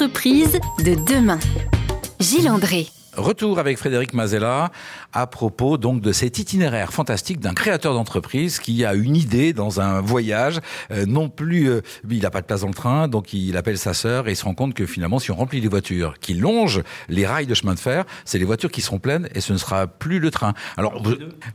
L'entreprise de demain. Gilles André. Retour avec Frédéric Mazella à propos donc de cet itinéraire fantastique d'un créateur d'entreprise qui a une idée dans un voyage. Euh, non plus, euh, il n'a pas de place dans le train, donc il appelle sa sœur et il se rend compte que finalement, si on remplit les voitures qui longent les rails de chemin de fer, c'est les voitures qui seront pleines et ce ne sera plus le train. Alors,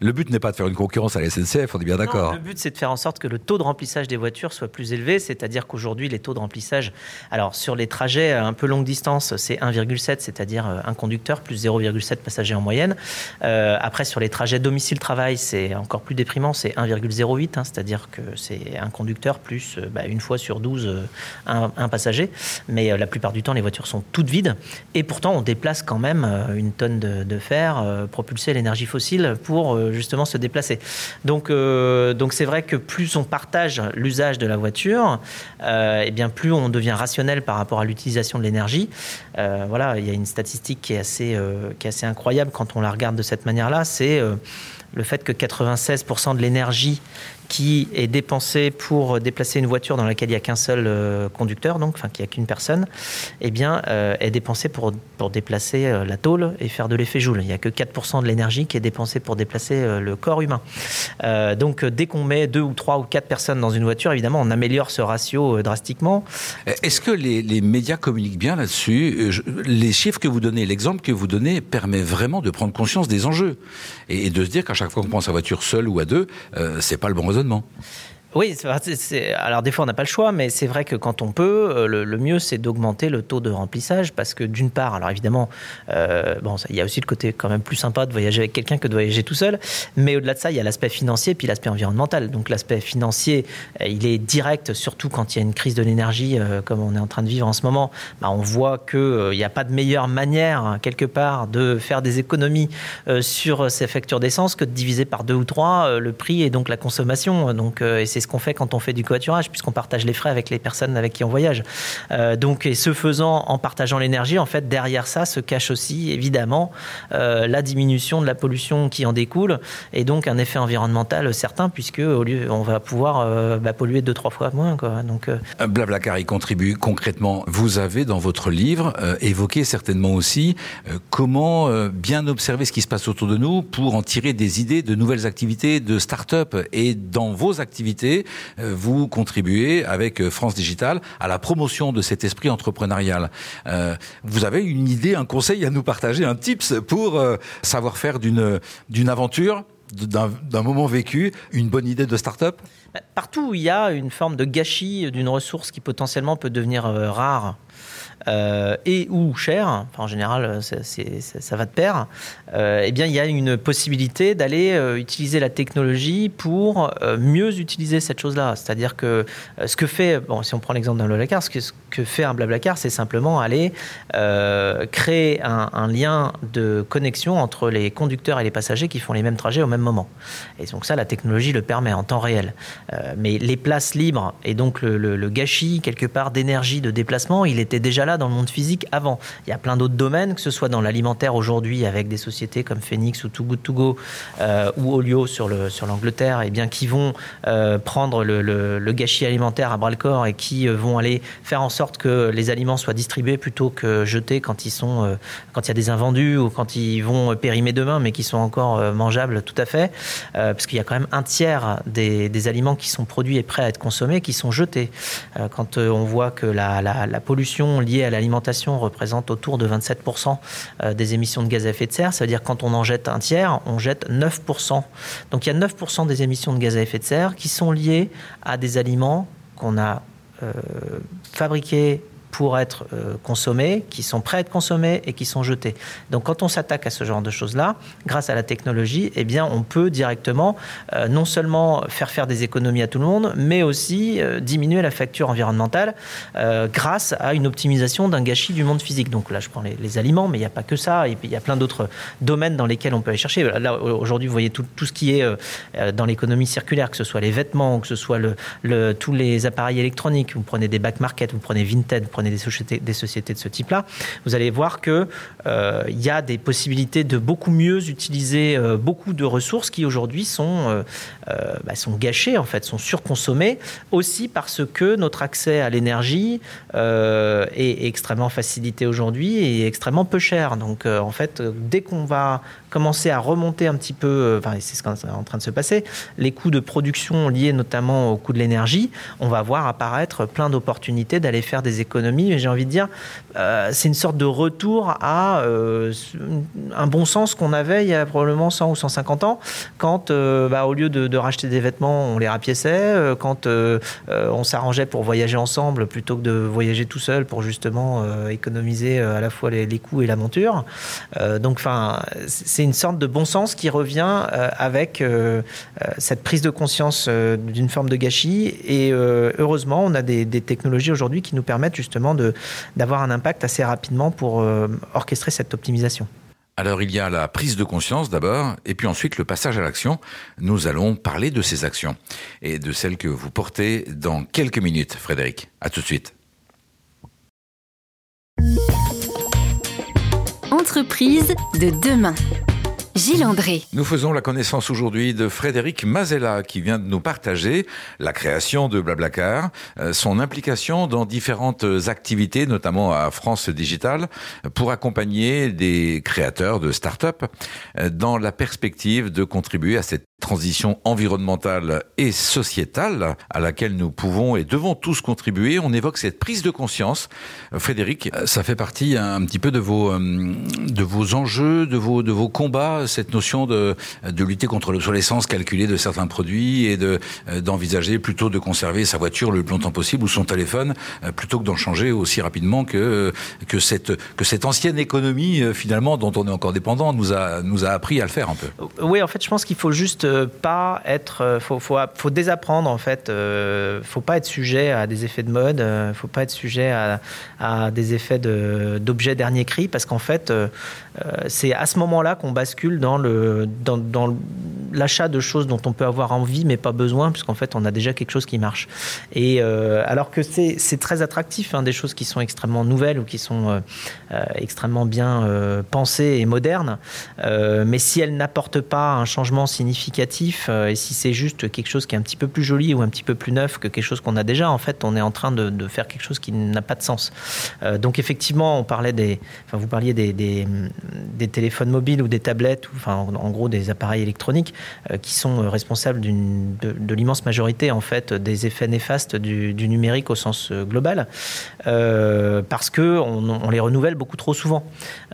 le but n'est pas de faire une concurrence à la SNCF, on est bien d'accord. Le but, c'est de faire en sorte que le taux de remplissage des voitures soit plus élevé, c'est-à-dire qu'aujourd'hui, les taux de remplissage, alors sur les trajets un peu longue distance, c'est 1,7, c'est-à-dire euh, un conducteur plus 0,7 passagers en moyenne. Euh, après, sur les trajets domicile-travail, c'est encore plus déprimant, c'est 1,08, hein, c'est-à-dire que c'est un conducteur plus euh, bah, une fois sur 12 euh, un, passager. Mais la plupart du temps, les voitures sont toutes vides. Et pourtant, on déplace quand même une tonne de, fer propulsé à l'énergie fossile pour justement se déplacer. Donc, donc c'est vrai que plus on partage l'usage de la voiture, et eh bien plus on devient rationnel par rapport à l'utilisation de l'énergie. voilà, il y a une statistique qui est assez qui est assez incroyable quand on la regarde de cette manière-là, c'est euh, le fait que 96% de l'énergie qui est dépensé pour déplacer une voiture dans laquelle il n'y a qu'un seul euh, conducteur, donc enfin qu'il n'y a qu'une personne, eh bien, euh, est dépensé pour, pour déplacer euh, la tôle et faire de l'effet Joule. Il n'y a que 4% de l'énergie qui est dépensée pour déplacer le corps humain. donc, dès qu'on met deux ou trois ou quatre personnes dans une voiture, évidemment, on améliore ce ratio drastiquement. Est-ce que les, les, médias communiquent bien là-dessus? Les chiffres que vous donnez, l'exemple que vous donnez, permet vraiment de prendre conscience des enjeux et, de se dire qu'à chaque fois qu'on prend sa voiture seule ou à deux, c'est pas le bon raisonnement. Oui, alors des fois on n'a pas le choix, mais c'est vrai que quand on peut, euh, le, mieux c'est d'augmenter le taux de remplissage parce que d'une part, alors évidemment, euh, bon, il y a aussi le côté quand même plus sympa de voyager avec quelqu'un que de voyager tout seul, mais au-delà de ça, il y a l'aspect financier puis l'aspect environnemental. Donc l'aspect financier, euh, il est direct, surtout quand il y a une crise de l'énergie comme on est en train de vivre en ce moment. Bah, on voit qu'il n'y a pas de meilleure manière quelque part de faire des économies sur ces factures d'essence que de diviser par deux ou trois le prix et donc la consommation. Donc ce qu'on fait quand on fait du covoiturage, puisqu'on partage les frais avec les personnes avec qui on voyage. Euh, donc, et ce faisant, en partageant l'énergie, en fait, derrière ça se cache aussi, évidemment, euh, la diminution de la pollution qui en découle, et donc un effet environnemental certain, puisque au lieu, on va pouvoir euh, bah, polluer deux, trois fois moins. Quoi. Donc, Blablacar y contribue concrètement. Vous avez dans votre livre évoqué certainement aussi comment bien observer ce qui se passe autour de nous pour en tirer des idées de nouvelles activités, de start-up. Et dans vos activités, euh, vous contribuez avec euh, France Digital à la promotion de cet esprit entrepreneurial. Euh, vous avez une idée, un conseil à nous partager, un tips pour savoir faire d'une d'une aventure d'un moment vécu, une bonne idée de start-up? Bah, Partout où il y a une forme de gâchis d'une ressource qui potentiellement peut devenir rare, euh, et ou cher, en général ça va de pair, euh, eh bien il y a une possibilité d'aller euh, utiliser la technologie pour mieux utiliser cette chose-là. C'est-à-dire que ce que fait, bon, si on prend l'exemple d'un Blablacar, ce que, ce que fait un Blablacar, c'est simplement aller créer un, lien de connexion entre les conducteurs et les passagers qui font les mêmes trajets au même moment. Et donc ça, la technologie le permet en temps réel. mais les places libres et donc le gâchis quelque part d'énergie de déplacement, il était déjà là dans le monde physique avant. Il y a plein d'autres domaines, que ce soit dans l'alimentaire aujourd'hui avec des sociétés comme Phoenix ou Too Good To Go euh, ou Olio sur le sur l'Angleterre, et eh bien qui vont euh, prendre le, le, gâchis alimentaire à bras le corps et qui euh, vont aller faire en sorte que les aliments soient distribués plutôt que jetés quand ils sont quand il y a des invendus ou quand ils vont périmer demain, mais qui sont encore mangeables tout à fait, parce qu'il y a quand même un tiers des, des, aliments qui sont produits et prêts à être consommés qui sont jetés. quand on voit que la, la, la pollution liée à l'alimentation représente autour de 27% euh, des émissions de gaz à effet de serre. Ça veut dire quand on en jette un tiers, on jette 9%. Donc il y a 9% des émissions de gaz à effet de serre qui sont liées à des aliments qu'on a euh, fabriqués pour être euh, consommés, qui sont prêts à être consommés et qui sont jetés. Donc quand on s'attaque à ce genre de choses-là, grâce à la technologie, eh bien on peut directement euh, non seulement faire faire des économies à tout le monde, mais aussi euh, diminuer la facture environnementale grâce à une optimisation d'un gâchis du monde physique. Donc là je prends les, aliments, mais il n'y a pas que ça, il y a plein d'autres domaines dans lesquels on peut aller chercher. Là aujourd'hui vous voyez tout, ce qui est dans l'économie circulaire, que ce soit les vêtements, que ce soit tous les appareils électroniques, vous prenez des back market, vous prenez Vinted, vous prenez prenez des sociétés, de ce type-là, vous allez voir qu'il euh, y a des possibilités de beaucoup mieux utiliser euh, beaucoup de ressources qui aujourd'hui sont, bah, sont gâchées, en fait, sont surconsommées, aussi parce que notre accès à l'énergie est extrêmement facilité aujourd'hui et extrêmement peu cher. Donc, en fait, dès qu'on va commencer à remonter un petit peu, euh, c'est ce qui est en train de se passer, les coûts de production liés notamment au coût de l'énergie, on va voir apparaître plein d'opportunités d'aller faire des économies. Et j'ai envie de dire, euh, c'est une sorte de retour à euh, un bon sens qu'on avait il y a probablement 100 ou 150 ans, quand bah, au lieu de, racheter des vêtements, on les rapiéçait, quand on s'arrangeait pour voyager ensemble plutôt que de voyager tout seul pour justement économiser à la fois les, coûts et la monture. donc, c'est une sorte de bon sens qui revient euh, avec euh, euh, cette prise de conscience d'une forme de gâchis. Et heureusement, on a des, technologies aujourd'hui qui nous permettent justement d'avoir un impact assez rapidement pour orchestrer cette optimisation. Alors il y a la prise de conscience d'abord, et puis ensuite le passage à l'action. Nous allons parler de ces actions et de celles que vous portez dans quelques minutes, Frédéric. À tout de suite. Entreprise de demain. Gilles André. Nous faisons la connaissance aujourd'hui de Frédéric Mazella qui vient de nous partager la création de Blablacar, euh, son implication dans différentes activités, notamment à France Digital, pour accompagner des créateurs de start-up euh, dans la perspective de contribuer à cette transition environnementale et sociétale à laquelle nous pouvons et devons tous contribuer. On évoque cette prise de conscience. Frédéric, ça fait partie un petit peu de vos, euh, de vos enjeux, de vos, de vos combats, cette notion de, de lutter contre l'obsolescence calculée de certains produits et de, euh, d'envisager plutôt de conserver sa voiture le plus longtemps possible ou son téléphone euh, plutôt que d'en changer aussi rapidement que, que cette, que cette ancienne économie finalement dont on est encore dépendant nous a, nous a appris à le faire un peu. Oui, en fait, je pense qu'il faut juste pas être, euh, faut, faut, faut, désapprendre en fait. Euh, faut pas être sujet à des effets de mode. Euh, faut pas être sujet à, à des effets d'objets dernier cri parce qu'en fait, euh, c'est à ce moment-là qu'on bascule dans l'achat de choses dont on peut avoir envie mais pas besoin puisqu'en fait on a déjà quelque chose qui marche. Et alors que c'est très attractif, hein, des choses qui sont extrêmement nouvelles ou qui sont extrêmement bien pensées et modernes, mais si elles n'apportent pas un changement significatif euh, et si c'est juste quelque chose qui est un petit peu plus joli ou un petit peu plus neuf que quelque chose qu'on a déjà, en fait, on est en train de, faire quelque chose qui n'a pas de sens. Euh, donc effectivement, on parlait des, enfin, vous parliez des, téléphones mobiles ou des tablettes, enfin, en, gros des appareils électroniques euh, qui sont responsables de, de l'immense majorité en fait des effets néfastes du, numérique au sens global, parce que on, les renouvelle beaucoup trop souvent.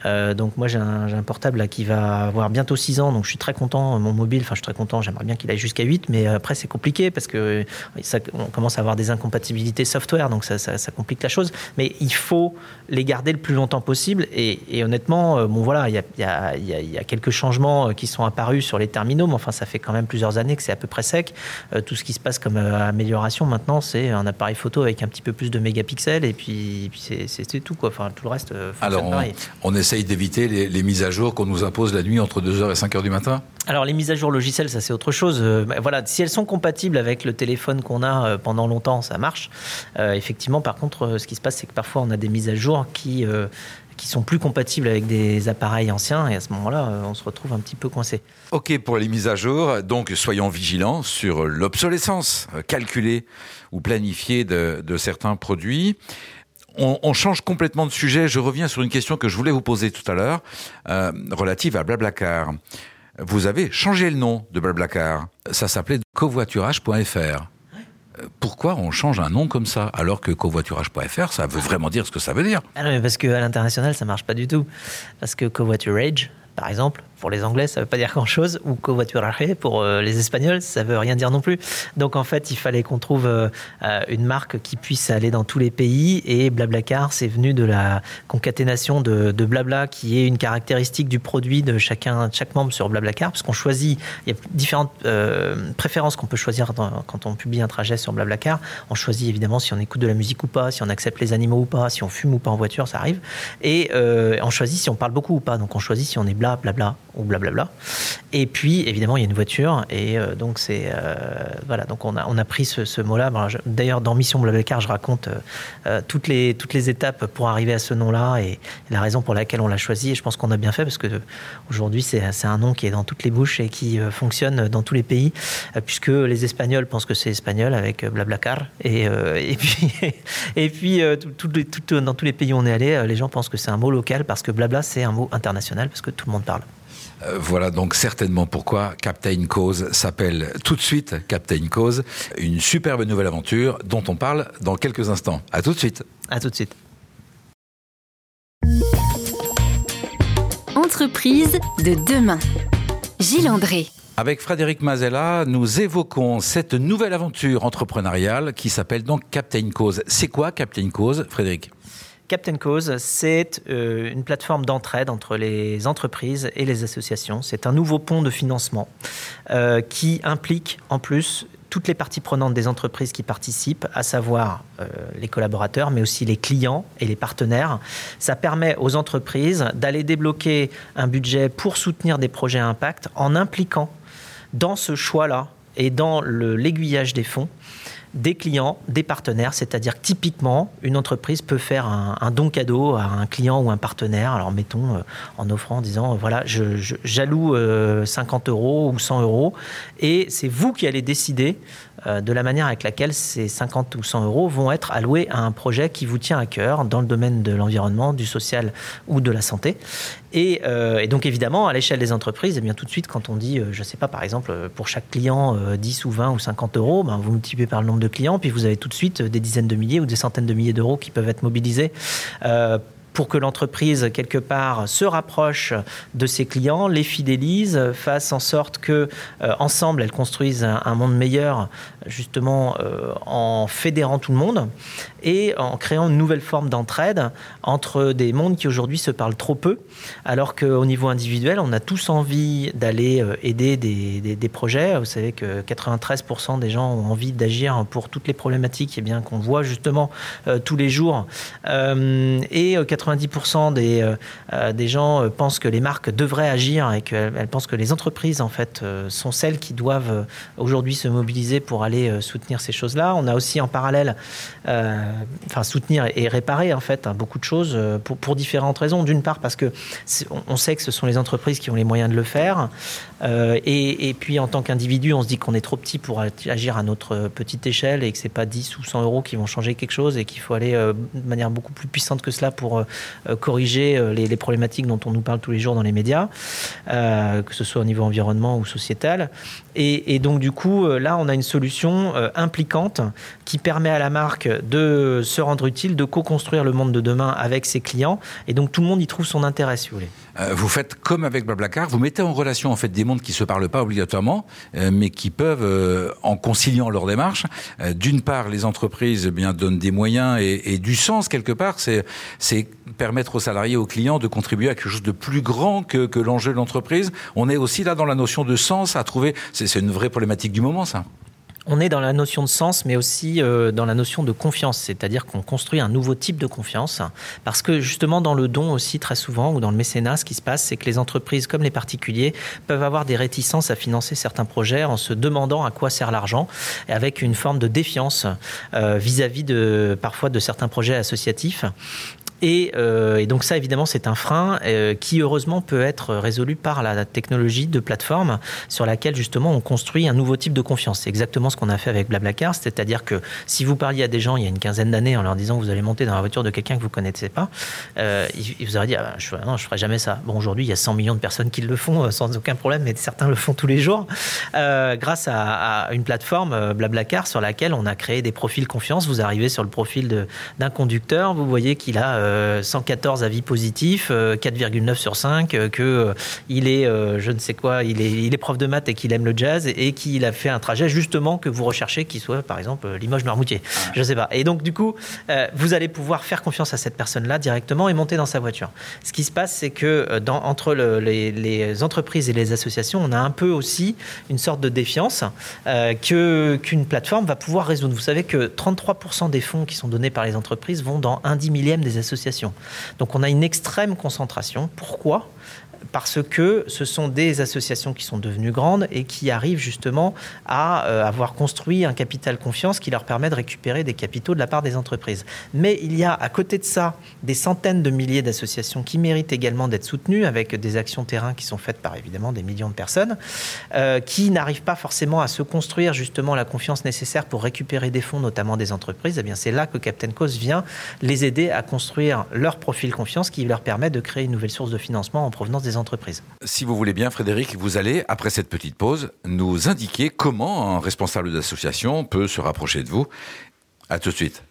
donc moi j'ai un, portable qui va avoir bientôt 6 ans, donc je suis très content. Mon mobile, enfin je suis très content, j'aimerais bien qu'il aille jusqu'à 8, mais après c'est compliqué parce que ça, on commence à avoir des incompatibilités software, donc ça, complique la chose. Mais il faut les garder le plus longtemps possible. Et, honnêtement, euh, bon voilà, il y a, y, a, y a, quelques changements euh, qui sont apparus sur les terminaux, mais enfin ça fait quand même plusieurs années que c'est à peu près sec. Euh, tout ce qui se passe comme amélioration maintenant, c'est un appareil photo avec un petit peu plus de mégapixels et puis, puis c'est tout quoi. Enfin tout le reste. Alors on, on, essaye d'éviter les, les mises à jour qu'on nous impose la nuit entre 2h et 5h du matin? Alors les mises à jour logicielles ça c'est autre chose. Euh, voilà, si elles sont compatibles avec le téléphone qu'on a euh, pendant longtemps, ça marche. Euh, effectivement, par contre, ce qui se passe, c'est que parfois on a des mises à jour qui qui sont plus compatibles avec des appareils anciens et à ce moment-là, on se retrouve un petit peu coincé. Ok pour les mises à jour, donc soyons vigilants sur l'obsolescence calculée ou planifiée de, certains produits. On, change complètement de sujet. Je reviens sur une question que je voulais vous poser tout à l'heure, relative à Blablacar vous avez changé le nom de Blablacar. Ça s'appelait covoiturage.fr. Pourquoi on change un nom comme ça alors que covoiturage.fr, ça veut vraiment dire ce que ça veut dire ah non, mais parce qu'à l'international, ça marche pas du tout. Parce que covoiturage, par exemple, pour les Anglais, ça ne veut pas dire grand-chose, ou covoiturage pour euh, les Espagnols, ça veut rien dire non plus. Donc en fait, il fallait qu'on trouve euh, euh, une marque qui puisse aller dans tous les pays, et Blablacar, c'est venu de la concaténation de, Blabla, qui est une caractéristique du produit de chacun, chaque membre sur Blablacar, parce qu'on choisit, il y a différentes préférences qu'on peut choisir quand on publie un trajet sur Blablacar. On choisit évidemment si on écoute de la musique ou pas, si on accepte les animaux ou pas, si on fume ou pas en voiture, ça arrive, et on choisit si on parle beaucoup ou pas. Donc on choisit si on est bla blabla blablabla. Et puis, évidemment, il y a une voiture. Et donc, c'est. voilà, donc on a, on a pris ce, mot-là. D'ailleurs, dans Mission Blablacar, je raconte toutes, les, toutes les étapes pour arriver à ce nom-là et la raison pour laquelle on l'a choisi. Et je pense qu'on a bien fait parce que aujourd'hui, c'est un nom qui est dans toutes les bouches et qui fonctionne dans tous les pays, puisque les Espagnols pensent que c'est espagnol avec Blablacar. Et, et puis, et puis dans tous les pays où on est allé, les gens pensent que c'est un mot local parce que blabla, c'est un mot international parce que tout le monde parle. Euh, voilà donc certainement pourquoi Captain Cause s'appelle tout de suite Captain Cause, une superbe nouvelle aventure dont on parle dans quelques instants. À tout de suite. À tout de suite. Entreprise de demain. Gilles André. Avec Frédéric Mazella, nous évoquons cette nouvelle aventure entrepreneuriale qui s'appelle donc Captain Cause. C'est quoi Captain Cause, Frédéric? Captain Cause, c'est euh, une plateforme d'entraide entre les entreprises et les associations. C'est un nouveau pont de financement euh, qui implique en plus toutes les parties prenantes des entreprises qui participent, à savoir euh, les collaborateurs, mais aussi les clients et les partenaires. Ça permet aux entreprises d'aller débloquer un budget pour soutenir des projets à impact en impliquant dans ce choix-là et dans l'aiguillage des fonds des clients, des partenaires, c'est-à-dire typiquement, une entreprise peut faire un, don cadeau à un client ou un partenaire, alors mettons euh, en offrant, en disant, euh, voilà, je, j'alloue 50 euh, euros ou 100 euros, et c'est vous qui allez décider de la manière avec laquelle ces 50 ou 100 euros vont être alloués à un projet qui vous tient à cœur dans le domaine de l'environnement, du social ou de la santé. Et, donc évidemment, à l'échelle des entreprises, eh bien, tout de suite, quand on dit, je ne sais pas, par exemple, pour chaque client, 10 ou 20 ou 50 euros, ben, vous multipliez par le nombre de clients, puis vous avez tout de suite des dizaines de milliers ou des centaines de milliers d'euros qui peuvent être mobilisés euh, pour que l'entreprise, quelque part, se rapproche de ses clients, les fidélise, fasse en sorte que, euh, ensemble, elles construisent un, monde meilleur, justement, euh, en fédérant tout le monde et en créant une nouvelle forme d'entraide entre des mondes qui aujourd'hui se parlent trop peu, alors qu'au niveau individuel, on a tous envie d'aller euh, aider des, des, projets. Vous savez que 93% des gens ont envie d'agir pour toutes les problématiques et eh bien, qu'on voit justement tous les jours. et 90% des, euh, euh, des gens euh, pensent que les marques devraient agir et qu'elles pensent que les entreprises, en fait, sont celles qui doivent aujourd'hui se mobiliser pour aller soutenir ces choses-là. On a aussi en parallèle, enfin, soutenir et réparer, en fait, hein, beaucoup de choses pour, pour différentes raisons. D'une part, parce que on sait que ce sont les entreprises qui ont les moyens de le faire. Et, et, puis, en tant qu'individu, on se dit qu'on est trop petit pour agir à notre petite échelle et que c'est pas 10 ou 100 euros qui vont changer quelque chose et qu'il faut aller de manière beaucoup plus puissante que cela pour euh, corriger euh, les, problématiques dont on nous parle tous les jours dans les médias, euh, que ce soit au niveau environnement ou sociétal. Et, donc du coup, là, on a une solution impliquante qui permet à la marque de se rendre utile, de co-construire le monde de demain avec ses clients. Et donc tout le monde y trouve son intérêt, si vous voulez. Vous faites comme avec Blablacar, vous mettez en relation en fait des mondes qui se parlent pas obligatoirement, mais qui peuvent, en conciliant leur démarche, d'une part, les entreprises eh bien donnent des moyens et, et du sens quelque part. C'est c'est permettre aux salariés, aux clients de contribuer à quelque chose de plus grand que, que l'enjeu de l'entreprise. On est aussi là dans la notion de sens à trouver. C'est une vraie problématique du moment, ça on est dans la notion de sens, mais aussi euh, dans la notion de confiance, c'est-à-dire qu'on construit un nouveau type de confiance, parce que justement dans le don aussi très souvent, ou dans le mécénat, ce qui se passe, c'est que les entreprises comme les particuliers peuvent avoir des réticences à financer certains projets en se demandant à quoi sert l'argent, et avec une forme de défiance euh, vis-à-vis de parfois de certains projets associatifs. Euh, et, donc ça, évidemment, c'est un frein euh, qui, heureusement, peut être résolu par la technologie de plateforme sur laquelle, justement, on construit un nouveau type de confiance. C'est exactement ce qu'on a fait avec Blablacar, c'est-à-dire que si vous parliez à des gens il y a une quinzaine d'années en leur disant que vous allez monter dans la voiture de quelqu'un que vous ne connaissez pas, euh, ils, vous auraient dit ah, je, non, je ferai jamais ça. Bon, aujourd'hui, il y a 100 millions de personnes qui le font sans aucun problème, mais certains le font tous les jours, grâce à, une plateforme Blablacar sur laquelle on a créé des profils confiance. Vous arrivez sur le profil d'un conducteur, vous voyez qu'il a 114 euh, avis positifs, 4,9 euh, sur 5, euh, que il est, je ne sais quoi, il est, il est prof de maths et qu'il aime le jazz et qu'il a fait un trajet justement que vous recherchez, qui soit par exemple Limoges-Noirmoutier. Je ne sais pas. Et donc du coup, vous allez pouvoir faire confiance à cette personne-là directement et monter dans sa voiture. Ce qui se passe, c'est que dans, entre les, les, entreprises et les associations, on a un peu aussi une sorte de défiance que qu'une plateforme va pouvoir résoudre. Vous savez que 33% des fonds qui sont donnés par les entreprises vont dans un dix millième des associations donc on a une extrême concentration. Pourquoi? Parce que ce sont des associations qui sont devenues grandes et qui arrivent justement à euh, avoir construit un capital confiance qui leur permet de récupérer des capitaux de la part des entreprises. Mais il y a à côté de ça des centaines de milliers d'associations qui méritent également d'être soutenues avec des actions terrain qui sont faites par évidemment des millions de personnes euh, qui n'arrivent pas forcément à se construire justement la confiance nécessaire pour récupérer des fonds, notamment des entreprises. Et eh bien c'est là que Captain Cause vient les aider à construire leur profil confiance qui leur permet de créer une nouvelle source de financement en provenance des Si vous voulez bien, Frédéric, vous allez, après cette petite pause, nous indiquer comment un responsable d'association peut se rapprocher de vous. À tout de suite.